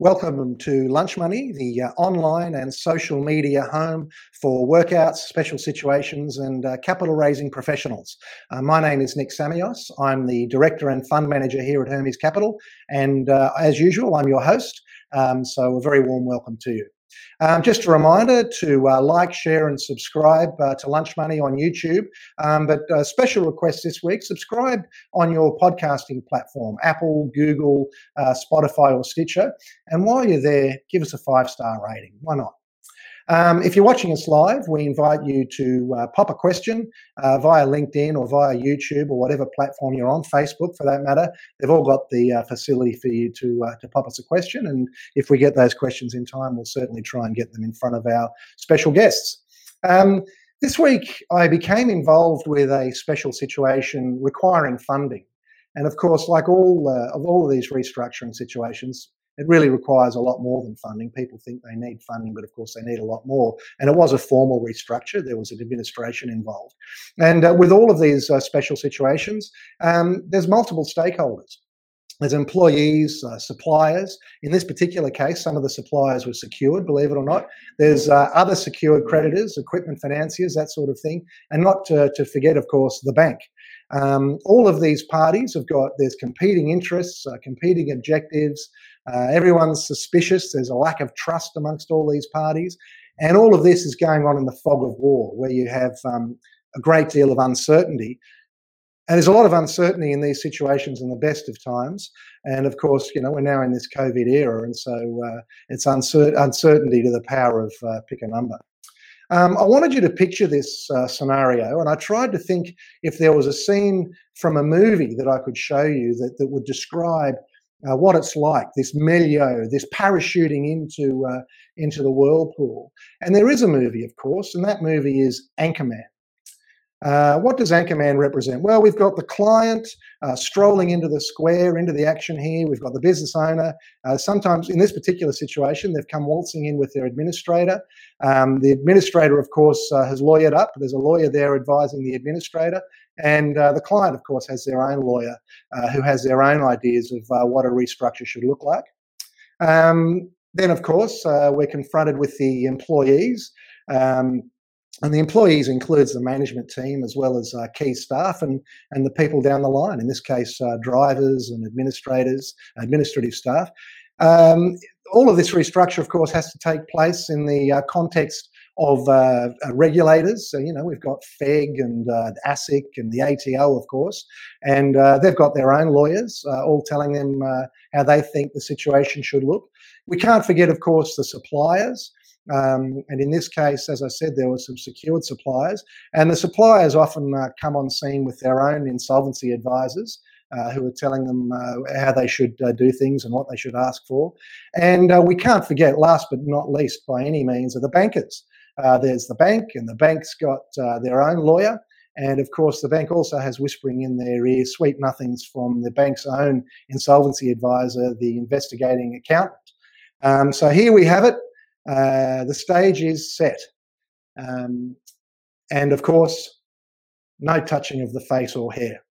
Welcome to Lunch Money, the uh, online and social media home for workouts, special situations, and uh, capital raising professionals. Uh, my name is Nick Samios. I'm the director and fund manager here at Hermes Capital, and uh, as usual, I'm your host. Um, so, a very warm welcome to you. Um, just a reminder to uh, like, share, and subscribe uh, to Lunch Money on YouTube. Um, but uh, special request this week subscribe on your podcasting platform Apple, Google, uh, Spotify, or Stitcher. And while you're there, give us a five star rating. Why not? Um, if you're watching us live, we invite you to uh, pop a question uh, via LinkedIn or via YouTube or whatever platform you're on, Facebook for that matter. They've all got the uh, facility for you to uh, to pop us a question, and if we get those questions in time, we'll certainly try and get them in front of our special guests. Um, this week, I became involved with a special situation requiring funding. And of course, like all uh, of all of these restructuring situations, it really requires a lot more than funding. People think they need funding, but of course they need a lot more. And it was a formal restructure. There was an administration involved. And uh, with all of these uh, special situations, um, there's multiple stakeholders. There's employees, uh, suppliers. In this particular case, some of the suppliers were secured, believe it or not. There's uh, other secured creditors, equipment financiers, that sort of thing. And not to, to forget, of course, the bank. Um, all of these parties have got, there's competing interests, uh, competing objectives, uh, everyone's suspicious. There's a lack of trust amongst all these parties. And all of this is going on in the fog of war, where you have um, a great deal of uncertainty. And there's a lot of uncertainty in these situations in the best of times. And of course, you know, we're now in this COVID era. And so uh, it's uncer- uncertainty to the power of uh, pick a number. Um, I wanted you to picture this uh, scenario, and I tried to think if there was a scene from a movie that I could show you that, that would describe uh, what it's like, this milieu, this parachuting into uh, into the whirlpool. And there is a movie, of course, and that movie is Anchorman. Uh, what does Anchorman represent? Well, we've got the client uh, strolling into the square, into the action here. We've got the business owner. Uh, sometimes, in this particular situation, they've come waltzing in with their administrator. Um, the administrator, of course, uh, has lawyered up. There's a lawyer there advising the administrator. And uh, the client, of course, has their own lawyer uh, who has their own ideas of what a restructure should look like. Um, then, of course, we're confronted with the employees. Um, and the employees includes the management team as well as uh, key staff and, and the people down the line, in this case, uh, drivers and administrators, administrative staff. Um, all of this restructure, of course, has to take place in the uh, context of uh, uh, regulators. So, you know, we've got FEG and uh, ASIC and the ATO, of course, and they've got their own lawyers, all telling them how they think the situation should look. We can't forget, of course, the suppliers. Um, and in this case, as I said, there were some secured suppliers, and the suppliers often uh, come on scene with their own insolvency advisors. Uh, who are telling them uh, how they should uh, do things and what they should ask for. And uh, we can't forget, last but not least, by any means, are the bankers. Uh, there's the bank, and the bank's got their own lawyer. And of course, the bank also has whispering in their ear sweet nothings from the bank's own insolvency advisor, the investigating accountant. Um, so here we have it. Uh, the stage is set. Um, and of course, no touching of the face or hair.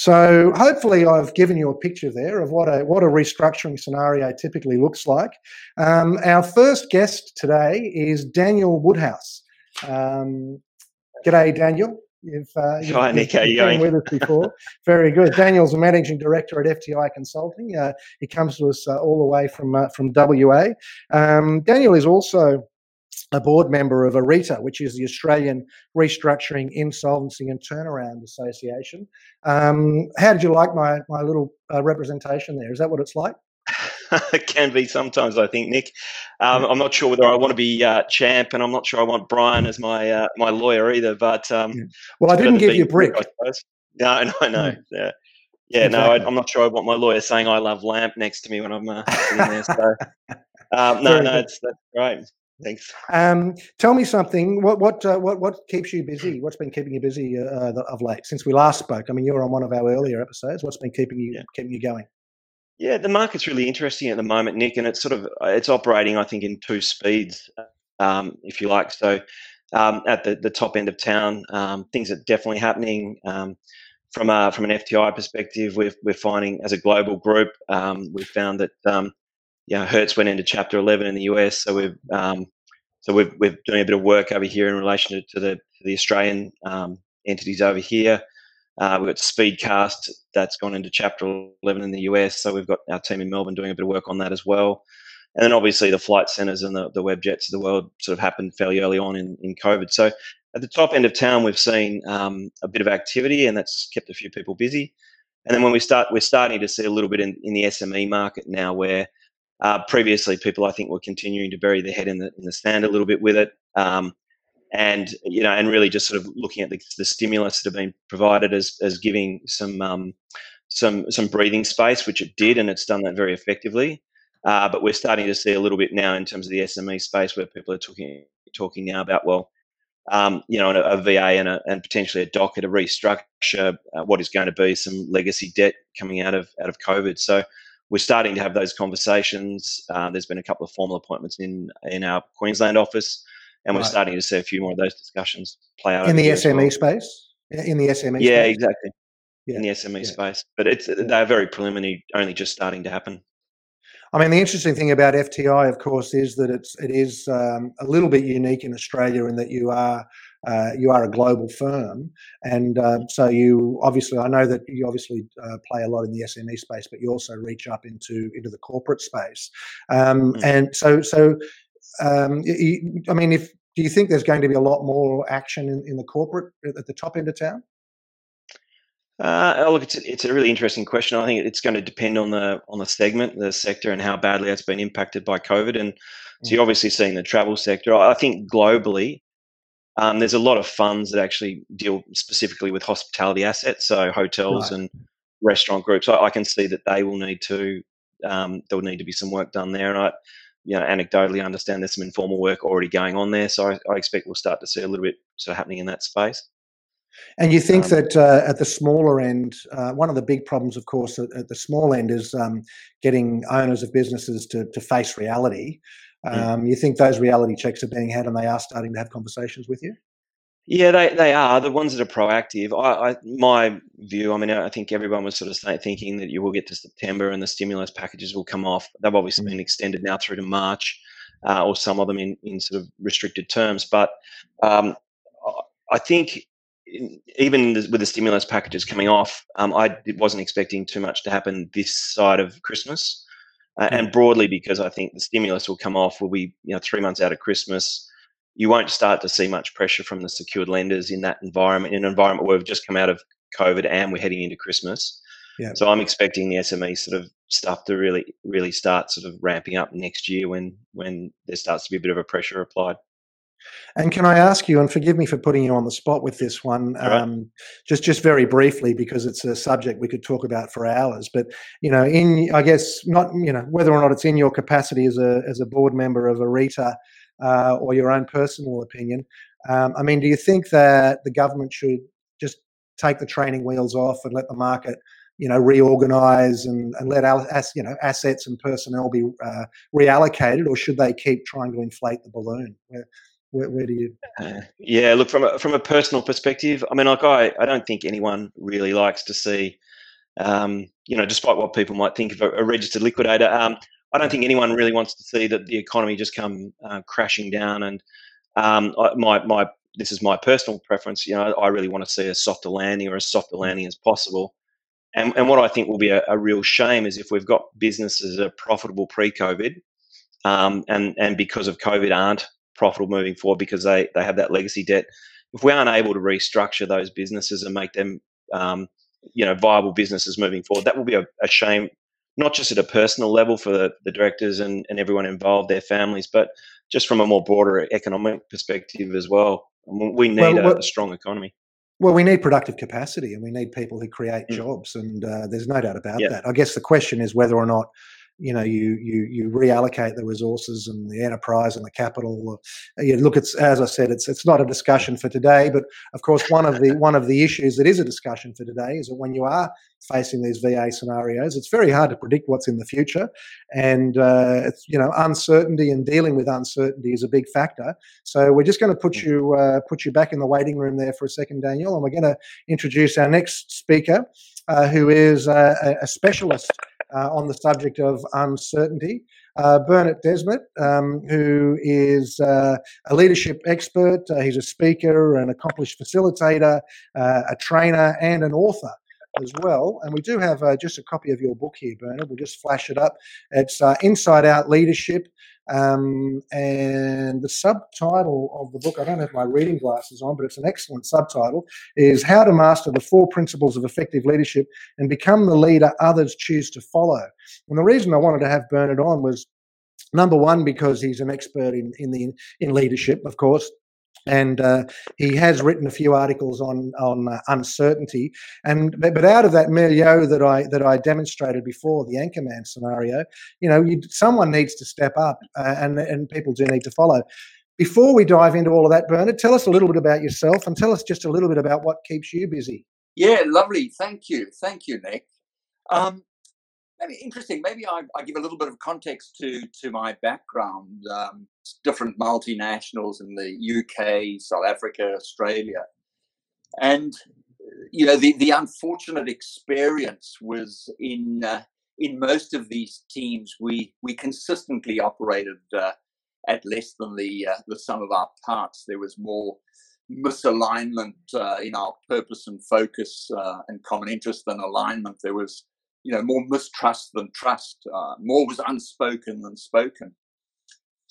So hopefully, I've given you a picture there of what a what a restructuring scenario typically looks like. Um, our first guest today is Daniel Woodhouse. Um, g'day, Daniel. You've, uh, you've, Hi, Nick. How are you going? With us before. Very good. Daniel's a managing director at FTI Consulting. Uh, he comes to us uh, all the way from uh, from WA. Um, Daniel is also a board member of ARITA, which is the Australian Restructuring, Insolvency and Turnaround Association. Um, how did you like my my little uh, representation there? Is that what it's like? it can be sometimes, I think, Nick. Um, I'm not sure whether I want to be uh, champ, and I'm not sure I want Brian as my uh, my lawyer either. But um, yeah. well, I didn't give you brick. I suppose. No, no, no. Yeah, yeah. Exactly. No, I, am not sure I want my lawyer saying "I love lamp" next to me when I'm uh, sitting there. So, um, no, no, it's that's great. Thanks. Um, tell me something. What what uh, what what keeps you busy? What's been keeping you busy uh, of late since we last spoke? I mean, you were on one of our earlier episodes. What's been keeping you yeah. keeping you going? Yeah, the market's really interesting at the moment, Nick, and it's sort of it's operating, I think, in two speeds, um, if you like. So, um, at the, the top end of town, um, things are definitely happening. Um, from a, from an FTI perspective, we're we're finding as a global group, um, we've found that um, you know, Hertz went into Chapter 11 in the US, so we've um, so we're, we're doing a bit of work over here in relation to, to the to the Australian um, entities over here. Uh, we've got Speedcast that's gone into Chapter 11 in the US, so we've got our team in Melbourne doing a bit of work on that as well. And then obviously the flight centres and the, the Webjets of the world sort of happened fairly early on in, in COVID. So at the top end of town, we've seen um, a bit of activity, and that's kept a few people busy. And then when we start, we're starting to see a little bit in, in the SME market now, where uh, previously people I think were continuing to bury their head in the in the sand a little bit with it, um, and you know, and really just sort of looking at the, the stimulus that have been provided as as giving some um, some some breathing space, which it did, and it's done that very effectively. Uh, but we're starting to see a little bit now in terms of the SME space where people are talking talking now about well, um, you know, a, a VA and, a, and potentially a DOCA to restructure uh, what is going to be some legacy debt coming out of out of COVID. So we're starting to have those conversations. Uh, there's been a couple of formal appointments in in our Queensland office, and we're right. starting to see a few more of those discussions play out in the SME well. space. In the SME, yeah, space? exactly. Yeah. In the SME yeah. space, but it's they're very preliminary, only just starting to happen. I mean, the interesting thing about FTI, of course, is that it's it is um, a little bit unique in Australia in that you are uh, you are a global firm, and uh, so you obviously I know that you obviously uh, play a lot in the SME space, but you also reach up into into the corporate space, um, mm. and so so um, you, I mean, if do you think there's going to be a lot more action in, in the corporate at the top end of town? Uh, look, it's a, it's a really interesting question. I think it's going to depend on the on the segment, the sector, and how badly that's been impacted by COVID. And so you're mm. obviously seeing the travel sector. I think globally, um, there's a lot of funds that actually deal specifically with hospitality assets, so hotels right. and restaurant groups. I, I, can see that they will need to um, there will need to be some work done there. And I, you know, anecdotally understand there's some informal work already going on there. So I, I expect we'll start to see a little bit sort of happening in that space. And you think um, that uh, at the smaller end, uh, one of the big problems, of course, at, at the small end is um, getting owners of businesses to, to face reality. Um. You think those reality checks are being had and they are starting to have conversations with you? Yeah, they, they are the ones that are proactive. I, I, my view, I mean, I think everyone was sort of thinking that you will get to September and the stimulus packages will come off. They've obviously mm. been extended now through to March, uh, or some of them in, in sort of restricted terms. But um, I think even with the stimulus packages coming off, um, I wasn't expecting too much to happen this side of Christmas, uh, mm. and broadly because I think the stimulus will come off. Will be you know three months out of Christmas. You won't start to see much pressure from the secured lenders in that environment, in an environment where we've just come out of COVID and we're heading into Christmas. Yeah. So I'm expecting the SME sort of stuff to really, really start sort of ramping up next year when when there starts to be a bit of a pressure applied. And can I ask you, and forgive me for putting you on the spot with this one, um, just just very briefly because it's a subject we could talk about for hours. But you know, in I guess not you know whether or not it's in your capacity as a as a board member of Arita uh, or your own personal opinion. Um, I mean, do you think that the government should just take the training wheels off and let the market? you know, reorganize and, and let as, you know assets and personnel be uh, reallocated, or should they keep trying to inflate the balloon? Where, where, where do you? Uh, yeah, look from a, from a personal perspective. I mean, like I, I don't think anyone really likes to see, um, you know, despite what people might think of a, a registered liquidator. Um, I don't think anyone really wants to see that the economy just come uh, crashing down. And um, I, my my this is my personal preference. You know, I really want to see a softer landing or as softer mm. landing as possible. And, and what I think will be a, a real shame is if we've got businesses that are profitable pre-COVID, um, and and because of COVID aren't profitable moving forward because they, they have that legacy debt. If we aren't able to restructure those businesses and make them, um, you know, viable businesses moving forward, that will be a, a shame, not just at a personal level for the, the directors and, and everyone involved, their families, but just from a more broader economic perspective as well. We need well, well, a, a, strong economy. Well, we need productive capacity and we need people who create mm. jobs, and uh, there's no doubt about that. I guess the question is whether or not you know you you you reallocate the resources and the enterprise and the capital uh, you look it's as i said it's it's not a discussion for today but of course one of the one of the issues that is a discussion for today is that when you are facing these va scenarios it's very hard to predict what's in the future and uh, it's you know uncertainty and dealing with uncertainty is a big factor so we're just going to put mm. you uh, put you back in the waiting room there for a second daniel and we're going to introduce our next speaker who is uh, a specialist uh, on the subject of uncertainty. uh, Bernard Desmet, um, who is uh, a leadership expert. Uh, he's a speaker, an accomplished facilitator, uh, a trainer, and an author as well. And we do have uh, just a copy of your book here, Bernard. We'll just flash it up. It's uh, Inside Out Leadership. Um, and the subtitle of the book, I don't have my reading glasses on, but it's an excellent subtitle, is How to Master the Four Principles of Effective Leadership and Become the Leader Others Choose to Follow. And the reason I wanted to have Bernard on was number one because he's an expert in in the in leadership of course and uh, he has written a few articles on on uh, uncertainty. And but out of that milieu that I that I demonstrated before, the anchorman scenario, you know, you, someone needs to step up, uh, and and people do need to follow. Before we dive into all of that, Bernard, tell us a little bit about yourself and tell us just a little bit about what keeps you busy. Yeah, lovely. Thank you. Thank you, Nick. Um, maybe interesting. Maybe I, I, give a little bit of context to to my background. Um, different multinationals in the UK, South Africa, Australia, and you know the the unfortunate experience was in uh, in most of these teams we we consistently operated uh, at less than the uh, the sum of our parts. There was more misalignment uh, in our purpose and focus uh, and common interest than alignment. There was you know, more mistrust than trust. Uh, more was unspoken than spoken.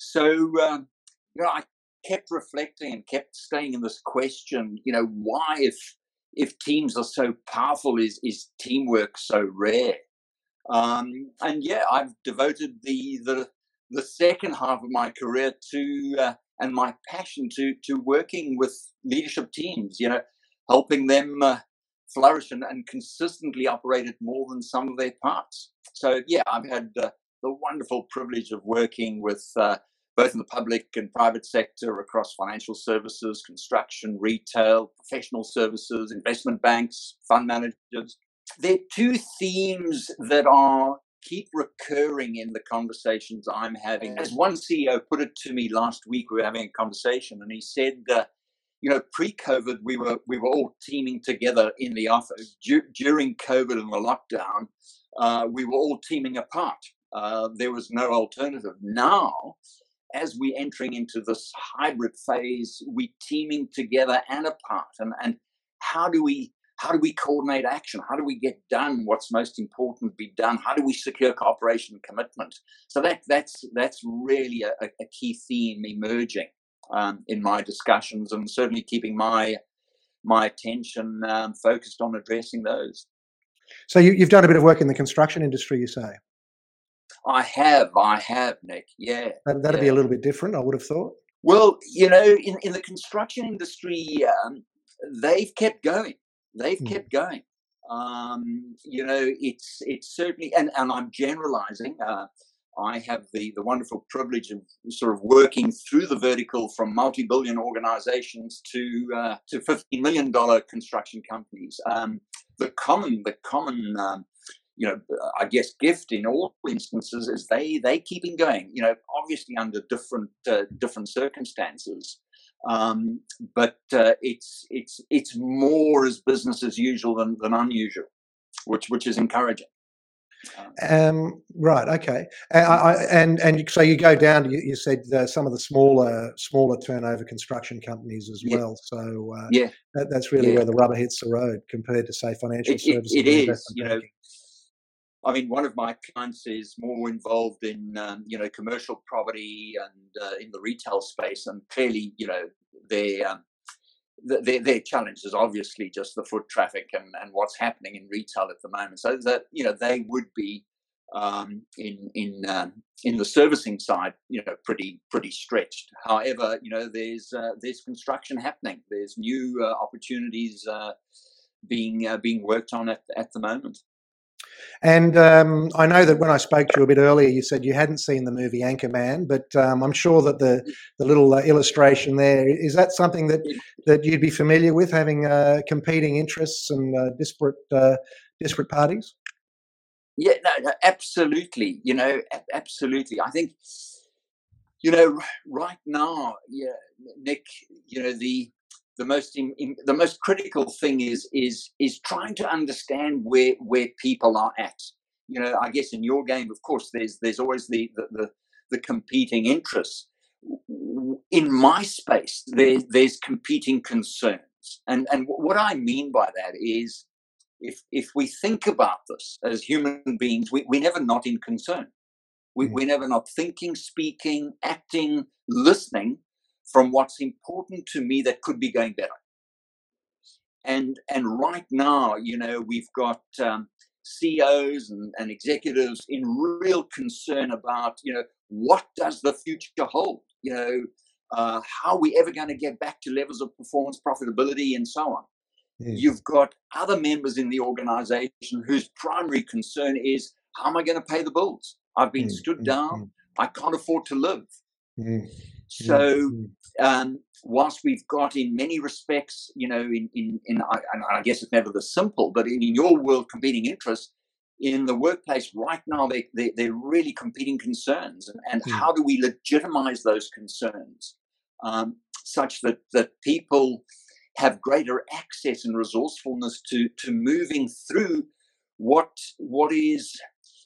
So, um, you know, I kept reflecting and kept staying in this question. You know, why, if if teams are so powerful, is is teamwork so rare? Um, and yeah, I've devoted the the the second half of my career to uh, and my passion to to working with leadership teams. You know, helping them uh, flourish and, and consistently operated more than some of their parts. So, yeah, I've had uh, the wonderful privilege of working with uh, both in the public and private sector across financial services, construction, retail, professional services, investment banks, fund managers. There are two themes that are keep recurring in the conversations I'm having. As one CEO put it to me last week, we were having a conversation, and he said, uh, you know, pre-COVID, we were we were all teaming together in the office. Du- during COVID and the lockdown, uh, we were all teaming apart. Uh, there was no alternative. Now, as we're entering into this hybrid phase, we teaming together and apart. And and how do we how do we coordinate action? How do we get done what's most important be done? How do we secure cooperation and commitment? So that that's that's really a, a key theme emerging um, in my discussions, and certainly keeping my my attention um, focused on addressing those. So you, have done a bit of work in the construction industry, you say? I have, I have, Nick. Yeah, that, would yeah. be a little bit different, I would have thought. Well, you know, in, in the construction industry, um, they've kept going. They've mm. kept going. Um, you know, it's it's certainly, and, and I'm generalizing. Uh, I have the, the wonderful privilege of sort of working through the vertical from multi-billion organizations to uh, to fifteen million dollar construction companies. Um, the common the common um, you know I guess gift in all instances is they they keep keeping going. You know, obviously under different uh, different circumstances. Um, but uh, it's it's it's more as business as usual than, than unusual, which which is encouraging. Um, right. Okay. And, I, and and so you go down. To, you, you said uh, some of the smaller smaller turnover construction companies as well. So uh, yeah, that, that's really yeah. where the rubber hits the road compared to say financial it, services. it, it is. You know, I mean, one of my clients is more involved in um, you know commercial property and uh, in the retail space, and clearly, you know, they um, their, their challenge is obviously just the foot traffic and, and what's happening in retail at the moment. So that you know they would be um, in in um, in the servicing side, you know, pretty pretty stretched. However, you know, there's uh, there's construction happening. There's new uh, opportunities uh, being uh, being worked on at at the moment. And um, I know that when I spoke to you a bit earlier, you said you hadn't seen the movie Anchorman, but um, I'm sure that the the little uh, illustration there is that something that that you'd be familiar with, having uh, competing interests and uh, disparate uh, disparate parties. Yeah, no, no, absolutely. You know, absolutely. I think you know right now, yeah, Nick. You know the the most in, in, the most critical thing is is is trying to understand where where people are at you know, I guess in your game, of course, there's there's always the the, the, the competing interests. In my space, there, there's competing concerns, and and what I mean by that is, if if we think about this as human beings, we, we're never not in concern. We, mm. We're never not thinking, speaking, acting, listening from what's important to me that could be going better. And and right now, you know, we've got um, CEOs and, and executives in real concern about, you know, what does the future hold? You know, uh, how are we ever going to get back to levels of performance, profitability, and so on? Mm. You've got other members in the organization whose primary concern is how am I going to pay the bills? I've been mm. stood mm, down. Mm. I can't afford to live. So, um, whilst we've got in many respects, you know, in, in, in I, I guess it's never the simple, but in, in your world, competing interests in the workplace right now, they, they, they're really competing concerns. And, and mm. how do we legitimize those concerns um, such that, that people have greater access and resourcefulness to, to moving through what what is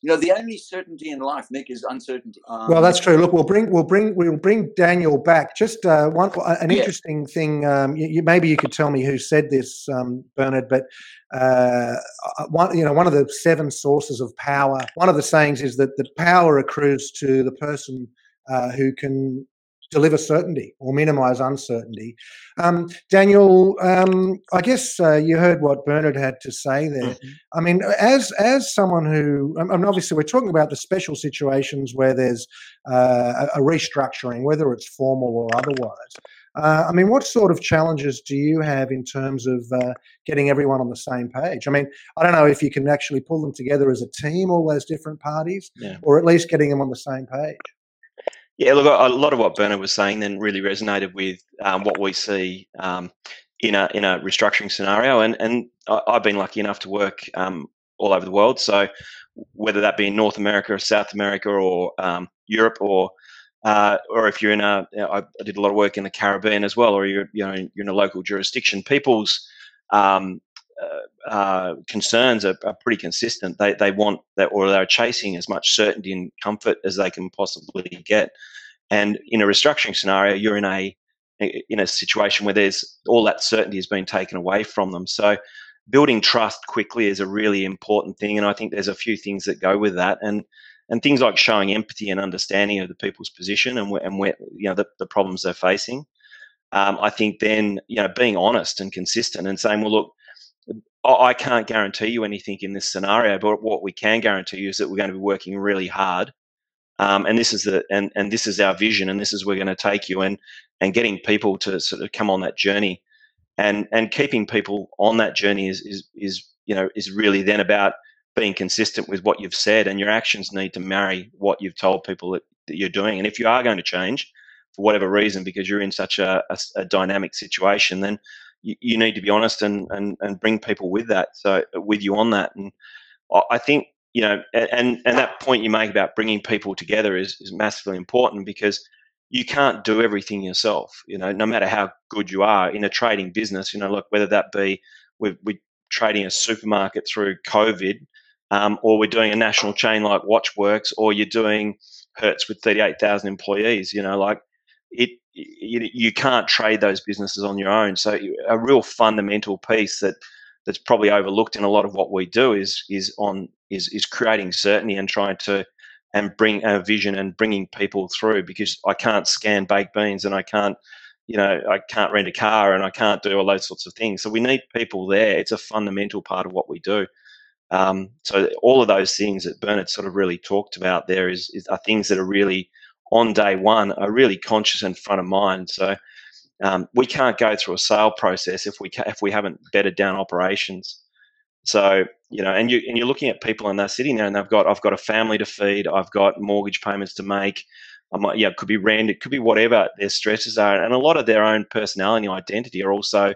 you know the only certainty in life nick is uncertainty. Um, well that's true. Look we'll bring we'll bring we'll bring daniel back. Just uh, one an yeah. interesting thing um, you, you, maybe you could tell me who said this um, bernard but uh, uh, one you know one of the seven sources of power one of the sayings is that the power accrues to the person uh, who can deliver certainty or minimize uncertainty. Um, Daniel, um, I guess uh, you heard what Bernard had to say there. Mm-hmm. I mean, as as someone who, I mean, obviously, we're talking about the special situations where there's uh, a restructuring, whether it's formal or otherwise. Uh, I mean, what sort of challenges do you have in terms of uh, getting everyone on the same page? I mean, I don't know if you can actually pull them together as a team, all those different parties, yeah. or at least getting them on the same page. Yeah, look, a lot of what Bernard was saying then really resonated with um, what we see um, in a in a restructuring scenario, and and I've been lucky enough to work um, all over the world. So whether that be in North America or South America or um, Europe or uh, or if you're in a, you know, I, did a lot of work in the Caribbean as well, or you're you know you're in a local jurisdiction. People's um, uh, concerns are, are, pretty consistent. They they want that, or they're chasing as much certainty and comfort as they can possibly get. And in a restructuring scenario, you're in a in a situation where there's all that certainty has been taken away from them. So building trust quickly is a really important thing, and I think there's a few things that go with that, and and things like showing empathy and understanding of the people's position and where, and where you know the, the problems they're facing. Um, I think then you know being honest and consistent and saying, well, look, I can't guarantee you anything in this scenario, but what we can guarantee you is that we're going to be working really hard. Um, and this is the and, and this is our vision, and this is we're going to take you, and and getting people to sort of come on that journey, and and keeping people on that journey is is is you know is really then about being consistent with what you've said, and your actions need to marry what you've told people that, that you're doing. And if you are going to change for whatever reason, because you're in such a, a, a dynamic situation, then you, you need to be honest and, and and bring people with that so with you on that. And i think you know and and that point you make about bringing people together is, is massively important because you can't do everything yourself you know no matter how good you are in a trading business you know look whether that be we're, we're trading a supermarket through covid um, or we're doing a national chain like watchworks or you're doing hertz with 38000 employees you know like it you, you can't trade those businesses on your own. So a real fundamental piece that that's probably overlooked in a lot of what we do is is on is is creating certainty and trying to and bring a vision and bringing people through because I can't scan baked beans and I can't you know I can't rent a car and I can't do all those sorts of things. So we need people there. It's a fundamental part of what we do. Um, so all of those things that Bernard sort of really talked about there is, is are things that are really on day one are really conscious and front of mind. So um, we can't go through a sale process if we if we haven't bedded down operations. So you know, and you and you're looking at people and they're sitting there and they've got I've got a family to feed, I've got mortgage payments to make. I might, yeah, it could be rent, it could be whatever their stresses are, and a lot of their own personality and identity are also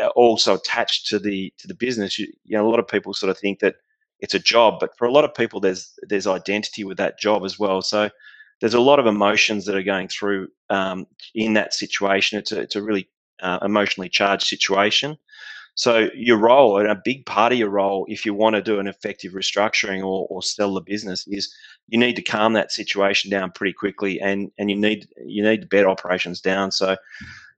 uh, also attached to the to the business. You, you know, a lot of people sort of think that it's a job, but for a lot of people, there's there's identity with that job as well. So there's a lot of emotions that are going through um, in that situation. It's a, it's a really uh, emotionally charged situation. So your role and a big part of your role, if you want to do an effective restructuring or, or sell the business, is you need to calm that situation down pretty quickly, and and you need you need to bed operations down. So,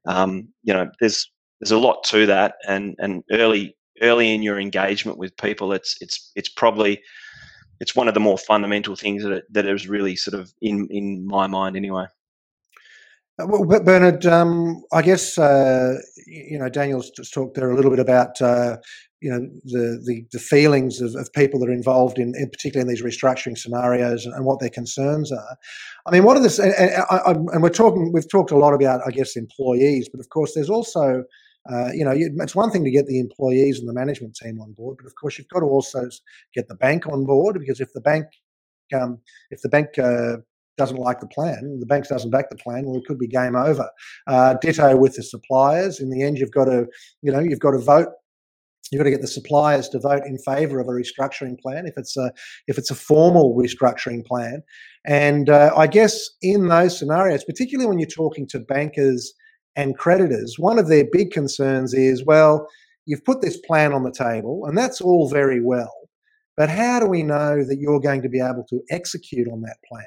um, you know, there's there's a lot to that, and and early early in your engagement with people, it's it's it's probably it's one of the more fundamental things that that is really sort of in in my mind anyway. Uh, well, Bernard, um, I guess uh, you know Daniel's just talked there a little bit about uh, you know the, the, the feelings of, of, people that are involved in, in, particularly in these restructuring scenarios and, and, what their concerns are. I mean, what are this? And, and, and, we're talking. We've talked a lot about, I guess, employees, but of course, there's also uh, you know, it's one thing to get the employees and the management team on board, but of course, you've got to also get the bank on board because if the bank, um, if the bank uh, doesn't like the plan, the bank doesn't back the plan, well, it could be game over. Uh, ditto with the suppliers. In the end, you've got to, you know, you've got to vote you've got to get the suppliers to vote in favour of a restructuring plan if it's a if it's a formal restructuring plan and uh, i guess in those scenarios particularly when you're talking to bankers and creditors, one of their big concerns is well, you've put this plan on the table, and that's all very well. But how do we know that you're going to be able to execute on that plan?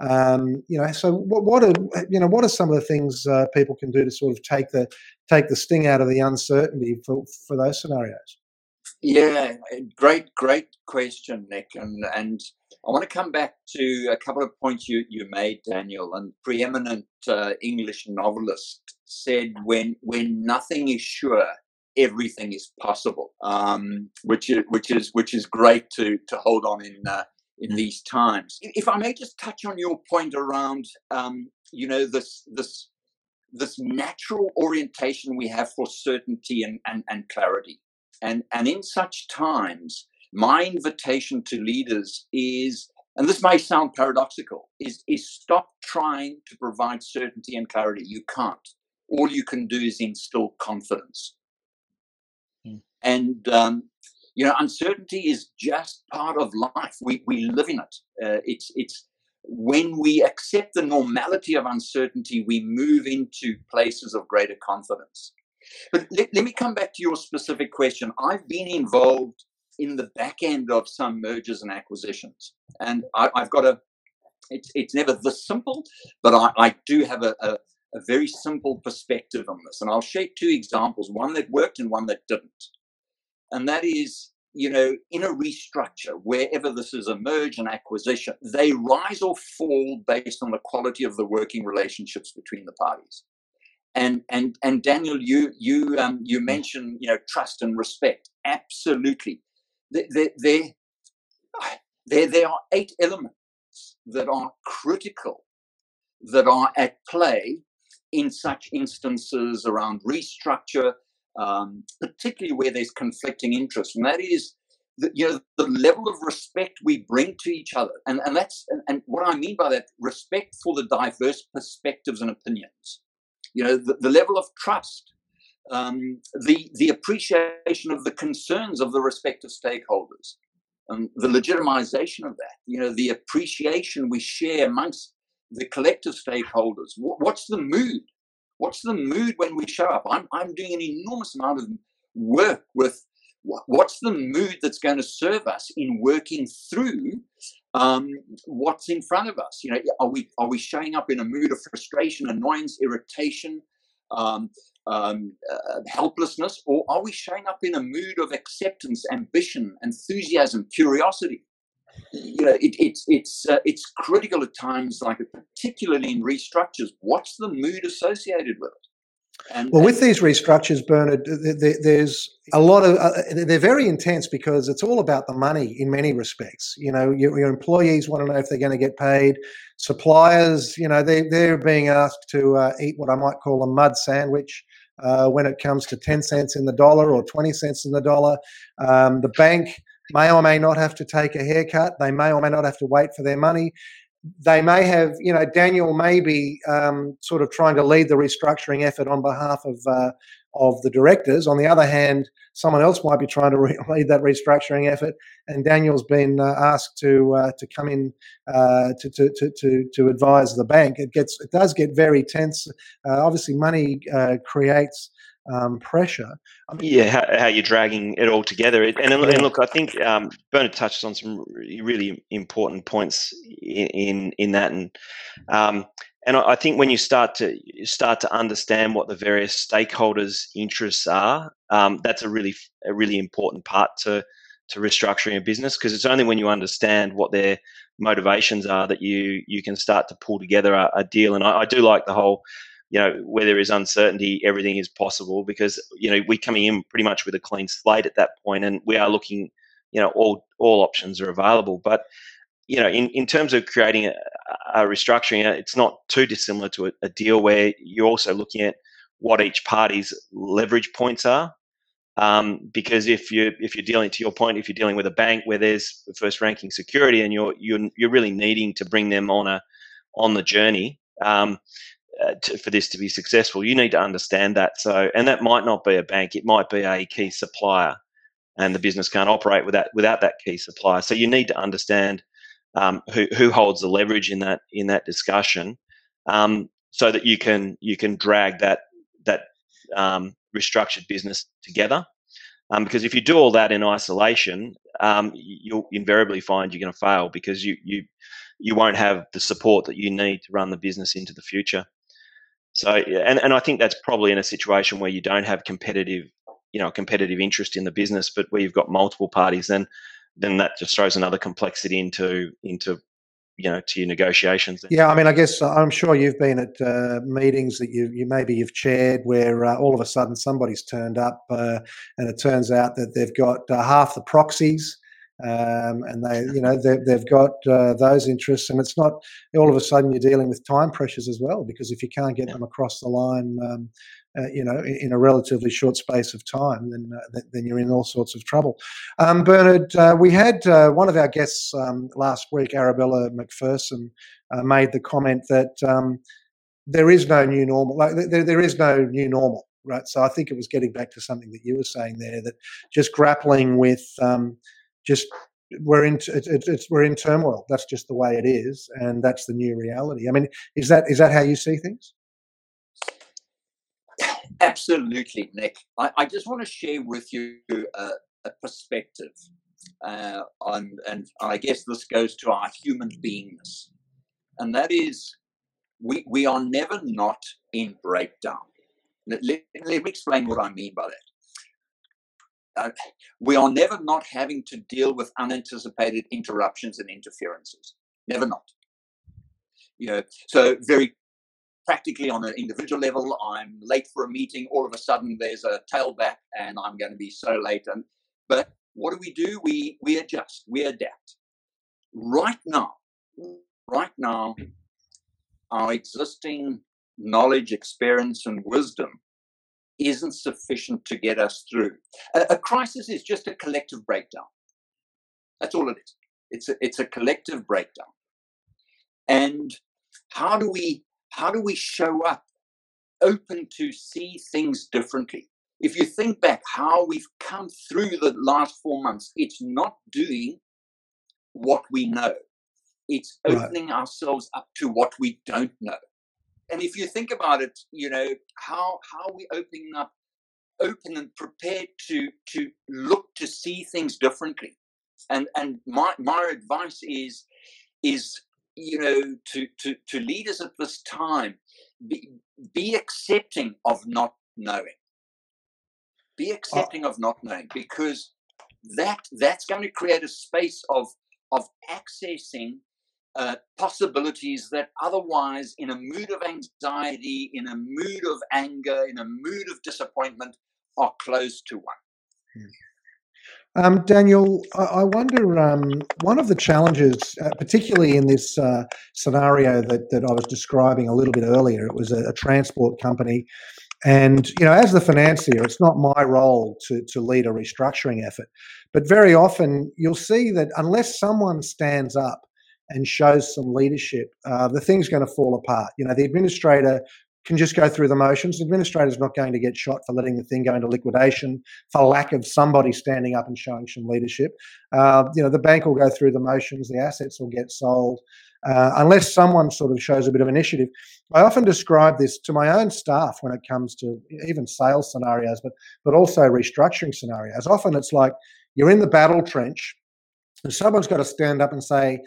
Um, you know, so what, what, are you know what are some of the things uh, people can do to sort of take the take the sting out of the uncertainty for for those scenarios? Yeah, great, great question, Nick, and and I want to come back to a couple of points you, you made, Daniel. And preeminent uh, English novelist said, "When when nothing is sure, everything is possible," um, which is which is which is great to to hold on in uh, in these times. If I may just touch on your point around, um, you know, this this this natural orientation we have for certainty and, and, and clarity. And, and in such times, my invitation to leaders is, and this may sound paradoxical, is, is stop trying to provide certainty and clarity. You can't. All you can do is instill confidence. Hmm. And, um, you know, uncertainty is just part of life. We, we live in it. Uh, it's, it's, when we accept the normality of uncertainty, we move into places of greater confidence. But let, let, me come back to your specific question. I've been involved in the back end of some mergers and acquisitions. And I, have got a, it's, it's never this simple, but I, I do have a, a, a very simple perspective on this. And I'll share two examples one that worked and one that didn't. And that is, you know, in a restructure, wherever this is a merge and acquisition, they rise or fall based on the quality of the working relationships between the parties. And and and Daniel, you you um, you mentioned you know trust and respect. Absolutely, there, there, there, there are eight elements that are critical that are at play in such instances around restructure, um, particularly where there's conflicting interests, and that is the, you know the level of respect we bring to each other, and and that's and, and what I mean by that respect for the diverse perspectives and opinions, you know the, the level of trust um, the the appreciation of the concerns of the respective stakeholders, and the legitimization of that. You know, the appreciation we share amongst the collective stakeholders. what's the mood? What's the mood when we show up? I'm I'm doing an enormous amount of work with what's the mood that's going to serve us in working through um, what's in front of us you know are we are we showing up in a mood of frustration annoyance irritation um, um, uh, helplessness, or are we showing up in a mood of acceptance, ambition, enthusiasm, curiosity? You know, it, it's it's uh, it's critical at times, like particularly in restructures. What's the mood associated with it? And, well, with these restructures, Bernard, there's a lot of uh, they're very intense because it's all about the money in many respects. You know, your, your employees want to know if they're going to get paid. Suppliers, you know, they they're being asked to uh, eat what I might call a mud sandwich. Uh, when it comes to 10 cents in the dollar or 20 cents in the dollar. Um, the bank may or may not have to take a haircut. They may or may not have to wait for their money they may have, you know, Daniel may be um, sort of trying to lead the restructuring effort on behalf of uh, of the directors. On the other hand, someone else might be trying to re- lead that restructuring effort, and Daniel's been uh, asked to uh, to come in uh, to, to, to, to advise the bank. It gets it does get very tense. Uh, obviously, money uh, creates um, pressure. I mean, yeah, how, how, you're dragging it all together. And, and, and look, I think um, Bernard touched on some really important points in in, in that, and um, and I think when you start to start to understand what the various stakeholders' interests are, um, that's a really a really important part to to restructuring a business because it's only when you understand what their motivations are that you you can start to pull together a, a deal. And I, I, do like the whole, you know, where there is uncertainty, everything is possible because you know we're coming in pretty much with a clean slate at that point, and we are looking, you know, all all options are available. But you know, in, in terms of creating a, a restructuring, it's not too dissimilar to a, a deal where you're also looking at what each party's leverage points are. Um, because if you if you're dealing to your point, if you're dealing with a bank where there's first ranking security and you're you're you're really needing to bring them on a on the journey um, uh, to, for this to be successful, you need to understand that. So, and that might not be a bank; it might be a key supplier, and the business can't operate without without that key supplier. So, you need to understand um, who who holds the leverage in that in that discussion, um, so that you can you can drag that that um, restructured business together. Um, because if you do all that in isolation, um, you'll invariably find you're going to fail because you you you won't have the support that you need to run the business into the future. So, and and I think that's probably in a situation where you don't have competitive, you know, competitive interest in the business, but where you've got multiple parties, then then that just throws another complexity into into you know to your negotiations. Yeah, I mean, I guess uh, I'm sure you've been at uh, meetings that you you maybe you've chaired where uh, all of a sudden somebody's turned up uh, and it turns out that they've got uh, half the proxies. Um, and they, you know, they've, they've got uh, those interests, and it's not all of a sudden you're dealing with time pressures as well because if you can't get them across the line, um, uh, you know, in a relatively short space of time, then uh, then you're in all sorts of trouble. Um, Bernard, uh, we had uh, one of our guests um, last week, Arabella McPherson, uh, made the comment that um, there is no new normal. Like there, there is no new normal, right? So I think it was getting back to something that you were saying there, that just grappling with um, just we're in it, it, it's we're in turmoil. That's just the way it is, and that's the new reality. I mean, is that is that how you see things? Absolutely, Nick. I, I just want to share with you a, a perspective uh, on, and I guess this goes to our human beingness, and that is we we are never not in breakdown. Let, let, let me explain what I mean by that. Uh, we are never not having to deal with unanticipated interruptions and interferences. Never not. You know, so very practically on an individual level. I'm late for a meeting. All of a sudden, there's a tailback, and I'm going to be so late. And but what do we do? We we adjust. We adapt. Right now, right now, our existing knowledge, experience, and wisdom isn't sufficient to get us through. A, a crisis is just a collective breakdown. That's all it is. It's a, it's a collective breakdown. And how do we how do we show up open to see things differently? If you think back how we've come through the last four months, it's not doing what we know. It's opening right. ourselves up to what we don't know. And if you think about it, you know, how how are we opening up open and prepared to to look to see things differently? And and my my advice is is you know, to, to, to leaders at this time, be, be accepting of not knowing. Be uh, accepting oh. of not knowing because that that's going to create a space of of accessing uh, possibilities that otherwise, in a mood of anxiety, in a mood of anger, in a mood of disappointment, are closed to one. Hmm. Um, Daniel, I, I wonder, um, one of the challenges, uh, particularly in this uh, scenario that, that I was describing a little bit earlier, it was a, a, transport company. And, you know, as the financier, it's not my role to, to lead a restructuring effort. But very often you'll see that unless someone stands up and shows some leadership, uh, the thing's going to fall apart. You know, the administrator can just go through the motions. The administrator's not going to get shot for letting the thing go into liquidation for lack of somebody standing up and showing some leadership. Uh, you know, the bank will go through the motions. The assets will get sold. uh, unless someone sort of shows a bit of initiative. I often describe this to my own staff when it comes to even sales scenarios, but but also restructuring scenarios. Often it's like you're in the battle trench, and someone's got to stand up and say,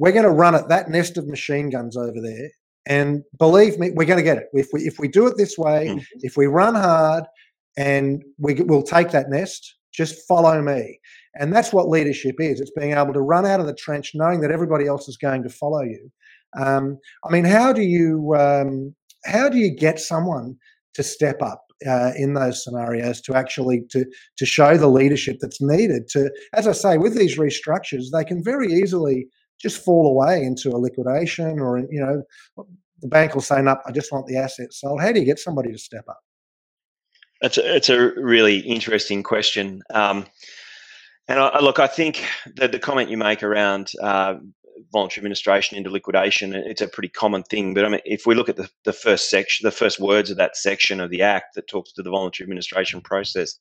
"We're going to run at that nest of machine guns over there." And believe me, we're going to get it. If we if we do it this way, mm-hmm. if we run hard, and we we'll take that nest, just follow me. And that's what leadership is. It's being able to run out of the trench, knowing that everybody else is going to follow you. Um, I mean, how do you um, how do you get someone to step up uh, in those scenarios to actually to to show the leadership that's needed? To, as I say, with these restructures, they can very easily just fall away into a liquidation, or you know, the bank will say, "No, I just want the assets sold." How do you get somebody to step up? It's a, it's a really interesting question. Um, and I, look, I think that the comment you make around uh, voluntary administration into liquidation, it's a pretty common thing. But I mean, if we look at the, the first section, the first words of that section of the Act that talks to the voluntary administration process,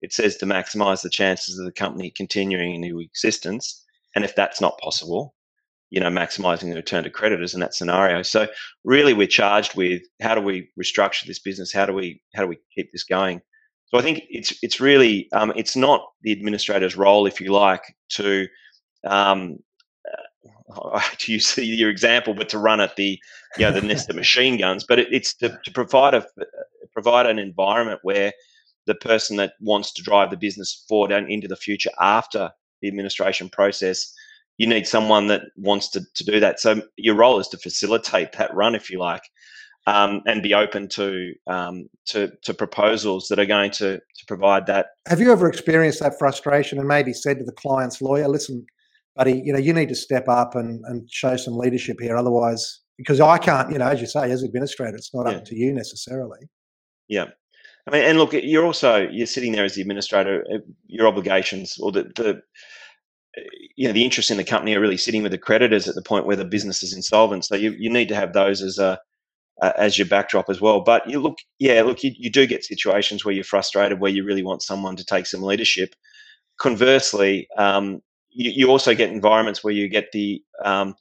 it says to maximise the chances of the company continuing into existence. And if that's not possible, you know, maximising the return to creditors in that scenario. So really, we're charged with how do we restructure this business? How do we how do we keep this going? So I think it's it's really um, it's not the administrator's role, if you like, to um, uh, to use your example, but to run at the you know the nest of machine guns. But it, it's to, to provide a provide an environment where the person that wants to drive the business forward and into the future after the administration process, you need someone that wants to, to do that. So your role is to facilitate that run, if you like, um, and be open to, um, to to proposals that are going to to provide that. Have you ever experienced that frustration and maybe said to the client's lawyer, "Listen, buddy, you know you need to step up and and show some leadership here, otherwise." Because I can't, you know, as you say, as administrator, it's not yeah. up to you necessarily. Yeah, I mean, and look, you're also you're sitting there as the administrator. Uh, your obligations or the the you know the interests in the company are really sitting with the creditors at the point where the business is insolvent. So you, you need to have those as a as your backdrop as well. But you look, yeah, look, you, you do get situations where you're frustrated, where you really want someone to take some leadership. Conversely, um, you, you, also get environments where you get the, um,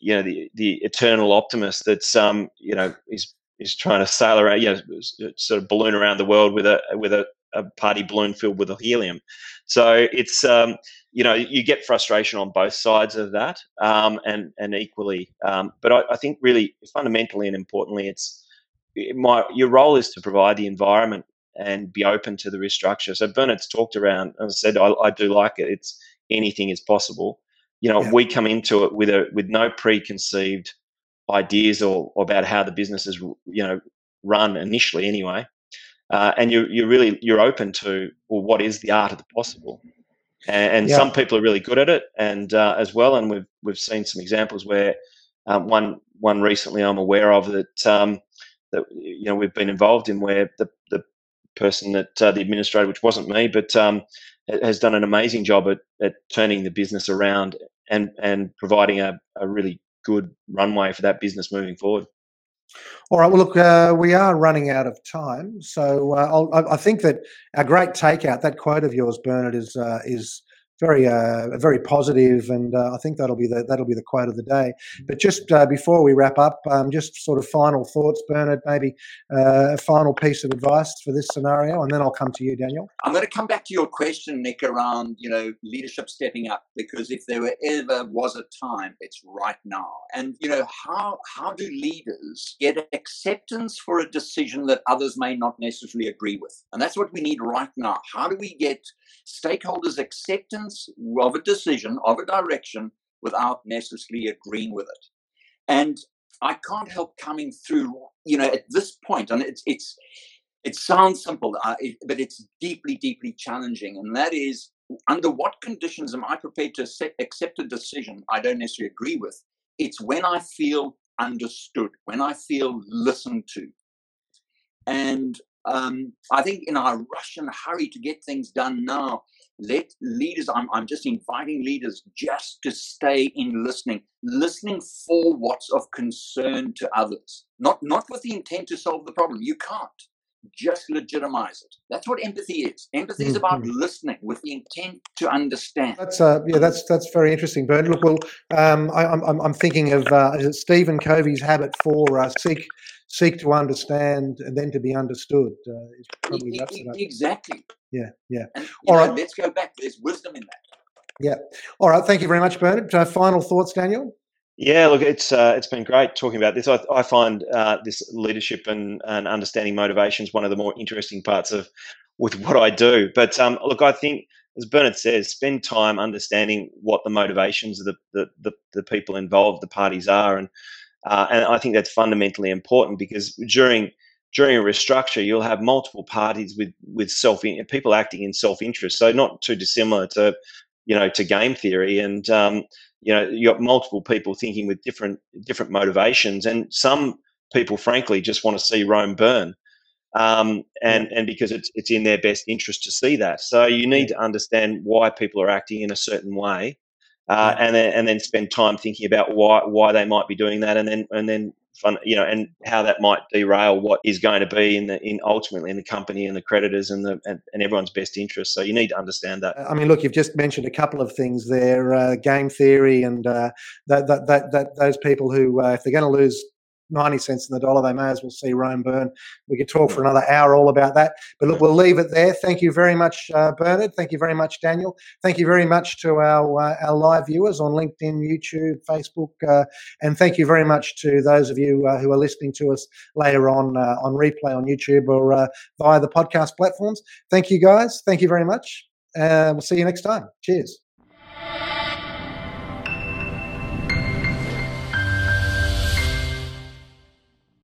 you know, the the eternal optimist that's, um, you know, is is trying to sail around, you know, sort of balloon around the world with a with a, a party balloon filled with helium. So it's um, you know you get frustration on both sides of that, um, and and equally. Um, but I, I, think really fundamentally and importantly, it's my your role is to provide the environment and be open to the restructure. So Bernard's talked around, and said, I, I do like it. It's anything is possible. You know, yeah. we come into it with a with no preconceived ideas or, or about how the business is you know run initially anyway uh, and you you're really you're open to well what is the art of the possible and, and yeah. some people are really good at it and uh, as well and we've we've seen some examples where um, one one recently I'm aware of that um, that you know we've been involved in where the the person that uh, the administrator which wasn't me but um, has done an amazing job at, at turning the business around and and providing a, a really good runway for that business moving forward. All right. Well, look, uh, we are running out of time, so uh, i think that a great takeout, that quote of yours, Bernard, is uh, is very uh, very positive, and uh, I think that'll be the that'll be the quote of the day. But just uh, before we wrap up, um, just sort of final thoughts, Bernard, maybe uh, a final piece of advice for this scenario, and then I'll come to you, Daniel. I'm going to come back to your question, Nick, around you know leadership stepping up, because if there ever was a time, it's right now. And you know how how do leaders get acceptance for a decision that others may not necessarily agree with? And that's what we need right now. How do we get stakeholders' acceptance of a decision, of a direction, without necessarily agreeing with it. And I can't help coming through, you know, at this point, and it's it's it sounds simple, uh, but it's deeply, deeply challenging. And that is, under what conditions am I prepared to accept a decision I don't necessarily agree with? It's when I feel understood, when I feel listened to. And um, I think in our rush and hurry to get things done now, let leaders, I'm, I'm just inviting leaders just to stay in listening, listening for what's of concern to others, not, not with the intent to solve the problem. You can't. just legitimize it. That's what empathy is. Empathy is about mm-hmm. listening with the intent to understand. That's uh, yeah, that's that's very interesting, Bernard. Look, well, um, I, am I'm, I'm thinking of uh, Stephen Covey's habit for uh, seek seek to understand and then to be understood. Uh, e- e- exactly. Yeah, yeah. And, All know, right. Let's go back. There's wisdom in that. Yeah. All right. Thank you very much, Bernard. Uh, final thoughts, Daniel. Yeah, look, it's uh, it's been great talking about this. I, I find uh, this leadership and, and understanding motivations one of the more interesting parts of with what I do. But um, look, I think as Bernard says, spend time understanding what the motivations of the the, the, the people involved, the parties are, and uh, and I think that's fundamentally important because during during a restructure, you'll have multiple parties with with self people acting in self interest. So not too dissimilar to you know to game theory and um, you know you got multiple people thinking with different different motivations and some people frankly just want to see rome burn um, and and because it's it's in their best interest to see that. So you need to understand why people are acting in a certain way uh, and then and then spend time thinking about why why they might be doing that and then and then fun, you know, and how that might derail what is going to be in the in ultimately in the company and the creditors and the and, and everyone's best interest. So you need to understand that. I mean, look, you've just mentioned a couple of things there: uh, game theory and uh, that, that that that those people who, uh, if they're going to lose 90 cents in the dollar, they may as well see Rome burn. We could talk for another hour all about that. But look, we'll leave it there. Thank you very much, uh, Bernard. Thank you very much, Daniel. Thank you very much to our, uh, our live viewers on LinkedIn, YouTube, Facebook. Uh, and thank you very much to those of you uh, who are listening to us later on uh, on replay on YouTube or uh, via the podcast platforms. Thank you, guys. Thank you very much. we'll see you next time. Cheers.